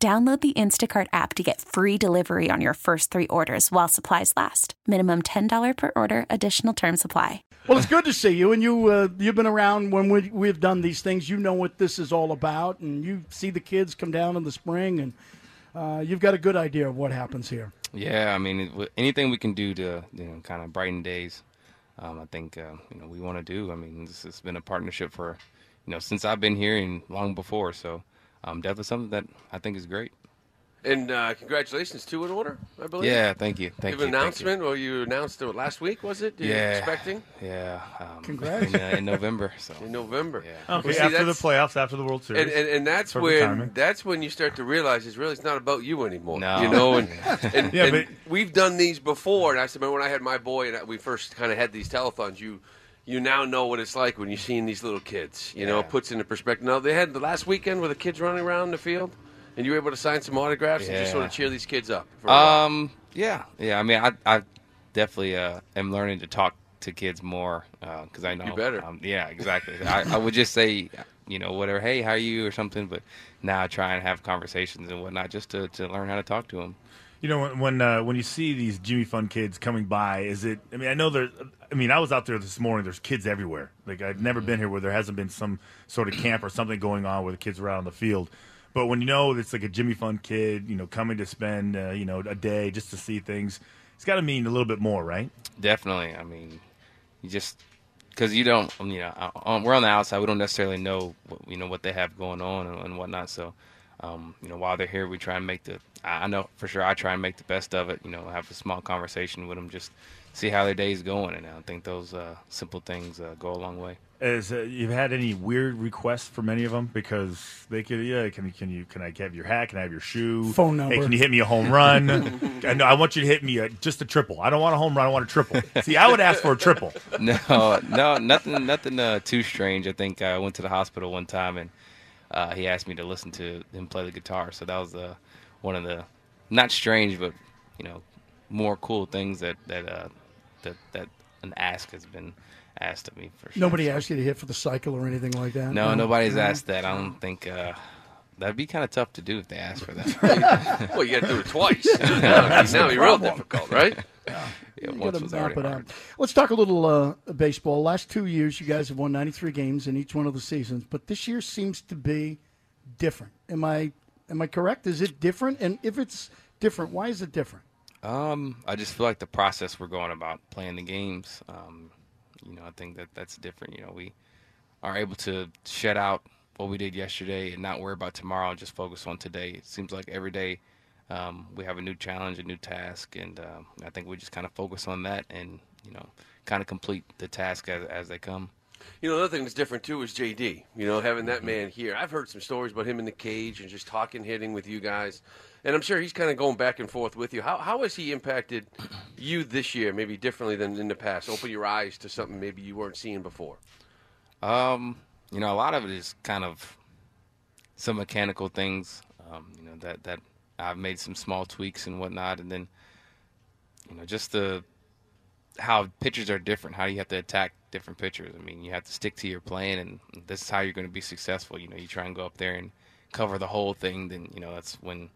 Download the Instacart app to get free delivery on your first three orders while supplies last. Minimum $10 per order, additional term supply. Well, it's good to see you, and you uh, you've been around when we, we've done these things. You know what this is all about, and you see the kids come down in the spring, and uh, you've got a good idea of what happens here. Yeah, I mean, anything we can do to you know kind of brighten days, um, I think uh, you know we want to do. I mean, this has been a partnership for you know since I've been here and long before, so um, definitely something that I think is great. And uh, congratulations, two in order, I believe. Yeah, thank you. Thank you. you. Have an announcement, or you announced it last week, was it? You yeah. Expecting? Yeah. Um, Congrats. In, uh, in November. So. In November. Yeah. Okay, Well, see, after the playoffs, after the World Series. And, and, and that's Perfect when timing. that's when you start to realize it's really it's not about you anymore. No. You know, and, and, Yeah, and but- we've done these before. And I said, remember when I had my boy and we first kind of had these telethons, you you now know what it's like when you're seeing these little kids. You know, it puts into perspective. Now they had the last weekend where the kids running around the field, and you were able to sign some autographs and just sort of cheer these kids up. For. Um. Yeah. Yeah. I mean, I I definitely uh, am learning to talk to kids more because I know You better. Um, yeah. Exactly. I, I would just say, you know, whatever. Hey, how are you or something. But now I try and have conversations and whatnot just to, to learn how to talk to them. You know, when when, uh, when you see these Jimmy Fund kids coming by, is it? I mean, I know there. I mean, I was out there this morning. There's kids everywhere. Like I've never been here where there hasn't been some sort of camp or something going on where the kids are out on the field. But when you know it's like a Jimmy Fund kid, you know, coming to spend uh, you know a day just to see things, it's got to mean a little bit more, right? Definitely. I mean, you just because you don't, you know, uh, um, we're on the outside. We don't necessarily know, what, you know, what they have going on and, and whatnot. So, um, you know, while they're here, we try and make the. I I know for sure. I try and make the best of it. You know, have a small conversation with them, just see how their day's going, and I think those uh, simple things uh, go a long way. Is uh, you've had any weird requests from any of them because they could yeah can you can you can I have your hat can I have your shoe Phone number. hey can you hit me a home run I know I want you to hit me a, just a triple I don't want a home run I want a triple see I would ask for a triple no, no, nothing, nothing uh, too strange. I think I went to the hospital one time and uh, he asked me to listen to him play the guitar. So that was uh, one of the not strange, but you know, more cool things that that uh, that that an ask has been asked of me for sure. Nobody asked you to hit for the cycle or anything like that. No, nobody's No? asked that. I don't think uh, that'd be kind of tough to do if they asked for that. well, you got to do it twice. now, now you're real difficult, right? yeah, You once was map already it out. Let's talk a little uh, baseball. Last two years, you guys have won 93 games in each one of the seasons, but this year seems to be different. Am I am I correct? Is it different? And if it's different, why is it different? Um, I just feel like the process we're going about playing the games. Um, you know, I think that that's different. You know, we are able to shut out what we did yesterday and not worry about tomorrow and just focus on today. It seems like every day um, we have a new challenge, a new task, and um, I think we just kind of focus on that and you know, kind of complete the task as as they come. You know, another thing that's different too is JD. You know, having that man here. I've heard some stories about him in the cage and just talking, hitting with you guys, and I'm sure he's kind of going back and forth with you. How how has he impacted you this year? Maybe differently than in the past. Open your eyes to something maybe you weren't seeing before. Um, you know, a lot of it is kind of some mechanical things. Um, you know that that I've made some small tweaks and whatnot, and then you know just the how pitchers are different. How do you have to attack different pitchers? I mean, you have to stick to your plan, and this is how you're going to be successful. You know, you try and go up there and cover the whole thing. Then you know that's when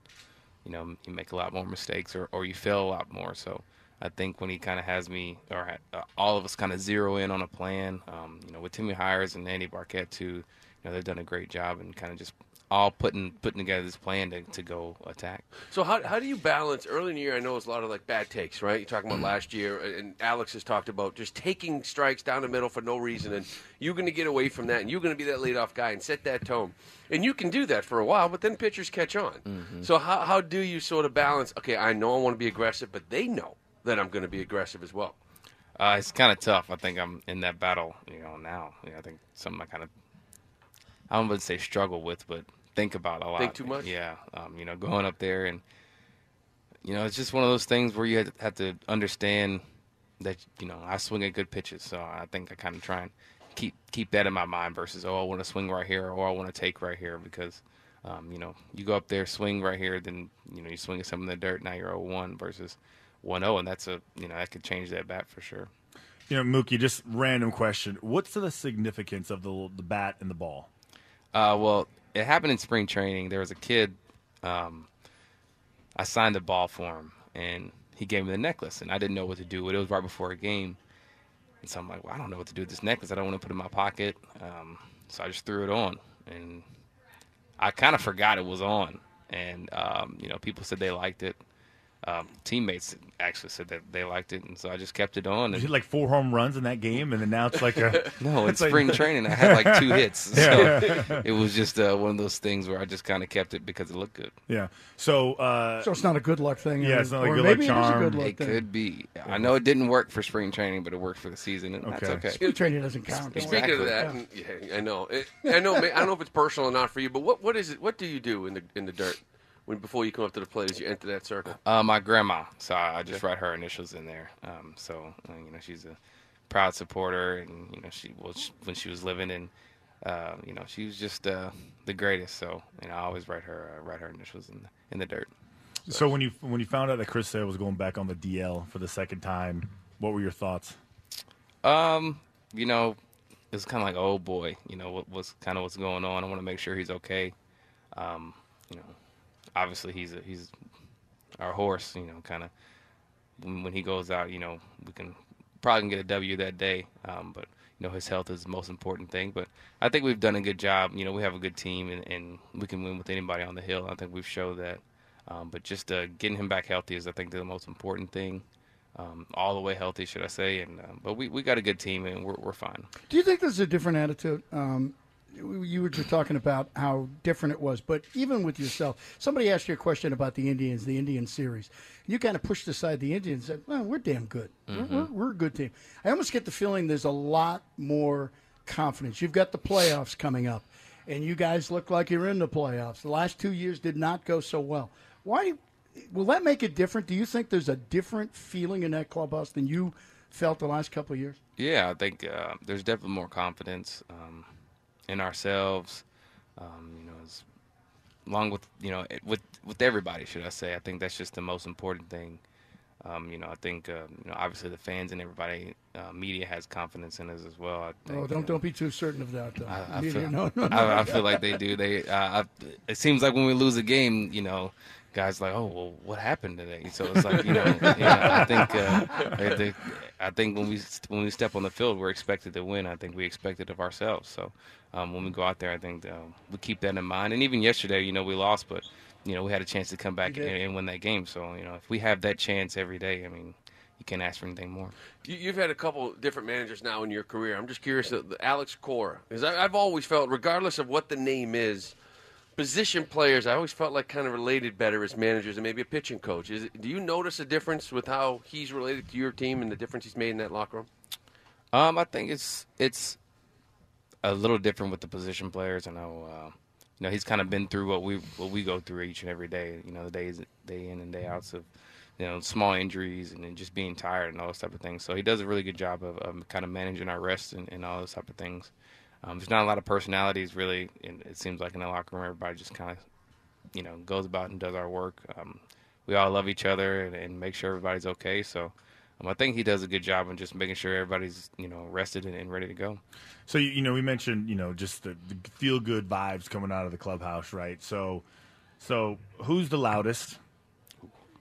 you know you make a lot more mistakes or or you fail a lot more. So. I think when he kind of has me, or uh, all of us kind of zero in on a plan, um, you know, with Timmy Hyers and Andy Barkett too, you know, they've done a great job and kind of just all putting putting together this plan to, to go attack. So how, how do you balance early in the year? I know it's a lot of like bad takes, right? You're talking about last year, and Alex has talked about just taking strikes down the middle for no reason, and you're going to get away from that, and you're going to be that leadoff guy and set that tone, and you can do that for a while, but then pitchers catch on. So how how do you sort of balance? Okay, I know I want to be aggressive, but they know that I'm going to be aggressive as well. Uh, it's kind of tough. I think I'm in that battle, you know, now. You know, I think something I kind of, I don't want to say struggle with, but think about a lot. Think too much? Yeah, um, you know, going up there and you know, it's just one of those things where you have to, understand that you know I swing at good pitches, so I think I kind of try and keep keep that in my mind versus oh I want to swing right here or I want to take right here because um, you know you go up there swing right here then you know you swing at some in the dirt now you're 0-1 versus 1-0 and that's a you know that could change that bat for sure. You know, Mookie, just random question. What's the significance of the the bat and the ball? Uh, well, it happened in spring training. There was a kid. Um, I signed the ball for him, and he gave me the necklace, and I didn't know what to do. With it. It was right before a game, and so I'm like, well, I don't know what to do with this necklace. I don't want to put it in my pocket, um, so I just threw it on, and I kind of forgot it was on, and um, you know, people said they liked it um, teammates actually said that they liked it, and so I just kept it on. You And, hit like four home runs in that game, and then now it's like a no, in it's like- spring training, I had like two hits. Yeah. It was just uh, one of those things where I just kind of kept it because it looked good. yeah. So, uh, So it's not a good luck thing. Yeah, it's not a good luck maybe it is a charm. good luck It thing. could be. I know it didn't work for spring training, but it worked for the season, and that's Okay. okay. Spring training doesn't count. don't. Speaking of Exactly. that, yeah, I know. It, I know. I don't know if it's personal or not for you, but what what is it? What do you do in the in the dirt when before you come up to the plate as you enter that circle? Uh, my grandma, so I I just write her initials in there. Um, so uh, you know, she's a proud supporter, and you know, she was when she was living, and uh, you know, she was just uh, the greatest. So you know, I always write her uh, write her initials in the, in the dirt. so when you when you found out that Chris Sale was going back on the DL for the second time, what were your thoughts? Um, you know, it's kind of like, oh boy, you know, what what's kind of what's going on. I want to make sure he's okay. Um, you know, obviously he's a, he's our horse. You know, kind of when, he goes out, you know, we can probably get a W that day. Um, but you know, his health is the most important thing. But I think we've done a good job. You know, we have a good team, and, and we can win with anybody on the hill. I think we've showed that. Um, but just uh, getting him back healthy is, I think, the most important thing. Um, all the way healthy, should I say? And um, but we, we got a good team, and we're we're fine. Do you think there's a different attitude? Um, you were just talking about how different it was, but even with yourself, somebody asked you a question about the Indians, the Indian series. You kind of pushed aside the Indians and said, well, we're damn good. We're, we're, we're a good team. I almost get the feeling there's a lot more confidence. You've got the playoffs coming up, and you guys look like you're in the playoffs. The last two years did not go so well. Why? Will that make it different? Do you think there's a different feeling in that clubhouse than you felt the last couple of years? Yeah, I think uh, there's definitely more confidence um, in ourselves. Um, you know, as, along with you know with with everybody, should I say? I think that's just the most important thing. Um, you know, I think uh, you know obviously the fans and everybody, uh, media has confidence in us as well. I think, Oh, don't don't be too certain of that. Though. I, I feel, no, no, no. I, I feel like they do. They, uh, I, it seems like when we lose a game, you know, guys like, oh, well, what happened today? So it's like, you know, yeah, I think, uh, they- I think when we when we step on the field, we're expected to win. I think we expect it of ourselves. So um, when we go out there, I think um, we keep that in mind. And even yesterday, you know, we lost, but you know, we had a chance to come back and, and win that game. So you know, if we have that chance every day, I mean, you can't ask for anything more. You, you've had a couple different managers now in your career. I'm just curious, Alex Cora, because I've always felt, regardless of what the name is, position players, I always felt like kind of related better as managers and maybe a pitching coach. Is it, do you notice a difference with how he's related to your team and the difference he's made in that locker room? Um, I think it's it's a little different with the position players. I know, uh, know, he's kind of been through what we what we go through each and every day. You know, the days day in and day outs of you know small injuries and then just being tired and all those type of things. So he does a really good job of, of kind of managing our rest and, and all those type of things. Um, there's not a lot of personalities really. And it seems like in the locker room, everybody just kind of you know goes about and does our work. Um, we all love each other and, and make sure everybody's okay. So. Um, I think he does a good job in just making sure everybody's you know rested and, and ready to go. So you, you know, we mentioned you know just the, the feel good vibes coming out of the clubhouse, right? So, so who's the loudest?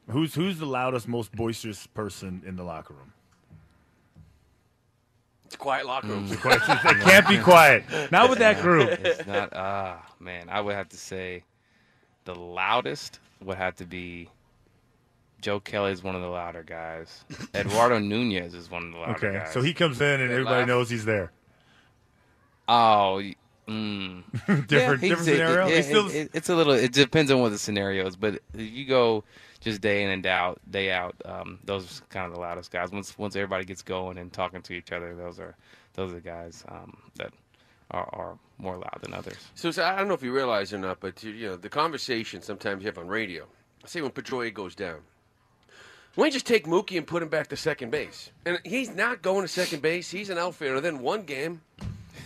Who's who's the loudest, most boisterous person in the locker room? It's a quiet locker room. it can't be quiet. Not with that group. It's not. Ah, man. I would have to say the loudest would have to be Joe Kelly is one of the louder guys. Eduardo Nunez is one of the louder Okay, guys. Okay, so he comes in and They everybody laugh. knows he's there. Oh. Mm. different Yeah, different he's- it- it- still it- it- it's a little. It depends on what the scenario is, but if you go just day in and out, day out, um, those are kind of the loudest guys. Once once everybody gets going and talking to each other, those are those are the guys um, that are, are more loud than others. So, so I don't know if you realize or not, but you know the conversation sometimes you have on radio. Say when Pedroia goes down, why don't you just take Mookie and put him back to second base? And he's not going to second base. He's an outfielder. Then one game,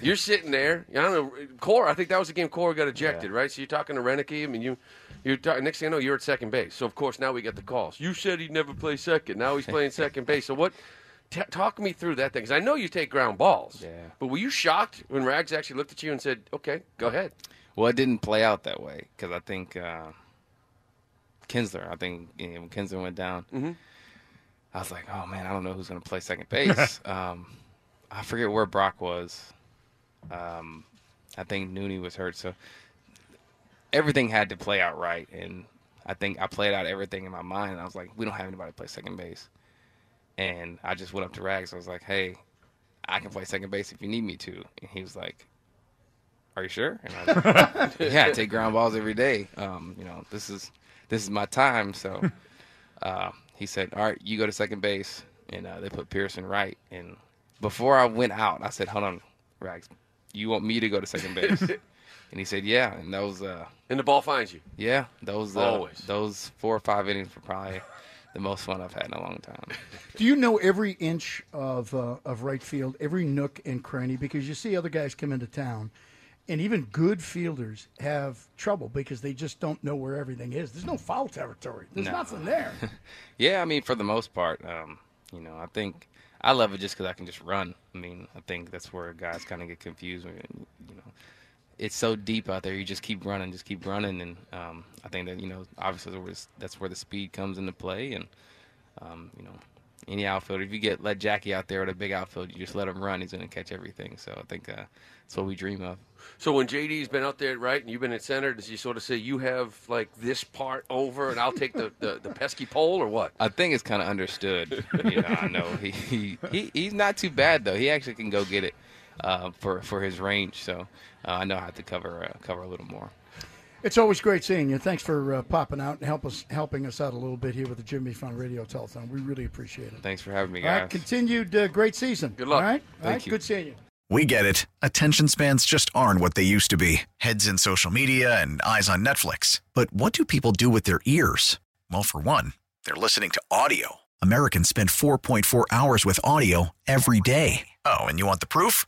you're sitting there. I don't know. Cora, I think that was the game Cora got ejected, right? So you're talking to Roenicke. I mean, you, you're talking, next thing you know, you're at second base. So of course now we get the calls. You said he'd never play second. Now he's playing second base. So what? T- talk me through that thing because I know you take ground balls. Yeah. But were you shocked when Rags actually looked at you and said, "Okay, go ahead"? Well, it didn't play out that way because I think uh, Kinsler. I think you know, when Kinsler went down, Mm-hmm. I was like, oh man, I don't know who's going to play second base. um, I forget where Brock was. Um, I think Nooney was hurt, so everything had to play out right. And I think I played out everything in my mind. And I was like, we don't have anybody to play second base. And I just went up to Rags. I was like, hey, I can play second base if you need me to. And he was like, are you sure? And I was like, yeah, I take ground balls every day. Um, you know, this is this is my time. So uh, he said, all right, you go to second base. And uh, they put Pearson right. And before I went out, I said, hold on, Rags, you want me to go to second base? and he said, yeah. And that was, uh, And the ball finds you. yeah, those uh, Always. those four or five innings were probably the most fun I've had in a long time. Do you know every inch of uh, of right field, every nook and cranny? Because you see other guys come into town, and even good fielders have trouble because they just don't know where everything is. There's no foul territory. There's No. nothing there. Yeah, I mean, for the most part, um, you know, I think I love it just because I can just run. I mean, I think that's where guys kind of get confused. When, you know, it's so deep out there. You just keep running, just keep running, and um, I think that you know, obviously, that's where the speed comes into play, and um, you know. Any outfield. if you get let Jackie out there with a big outfield, you just let him run. He's going to catch everything. So I think uh, that's what we dream of. So when JD's been out there, right, and you've been at center, does he sort of say you have like this part over, and I'll take the, the, the pesky pole, or what? I think it's kind of understood. You know, I know he, he, he he's not too bad though. He actually can go get it uh, for for his range. So uh, I know I have to cover uh, cover a little more. It's always great seeing you. Thanks for uh, popping out and help us helping us out a little bit here with the Jimmy Fund Radio Telethon. We really appreciate it. Thanks for having me, guys. right, continued uh, great season. Good luck. All right, Thank right, you. good seeing you. We get it. Attention spans just aren't what they used to be heads in social media and eyes on Netflix. But what do people do with their ears? Well, for one, they're listening to audio. Americans spend 4.4 hours with audio every day. Oh, and you want the proof?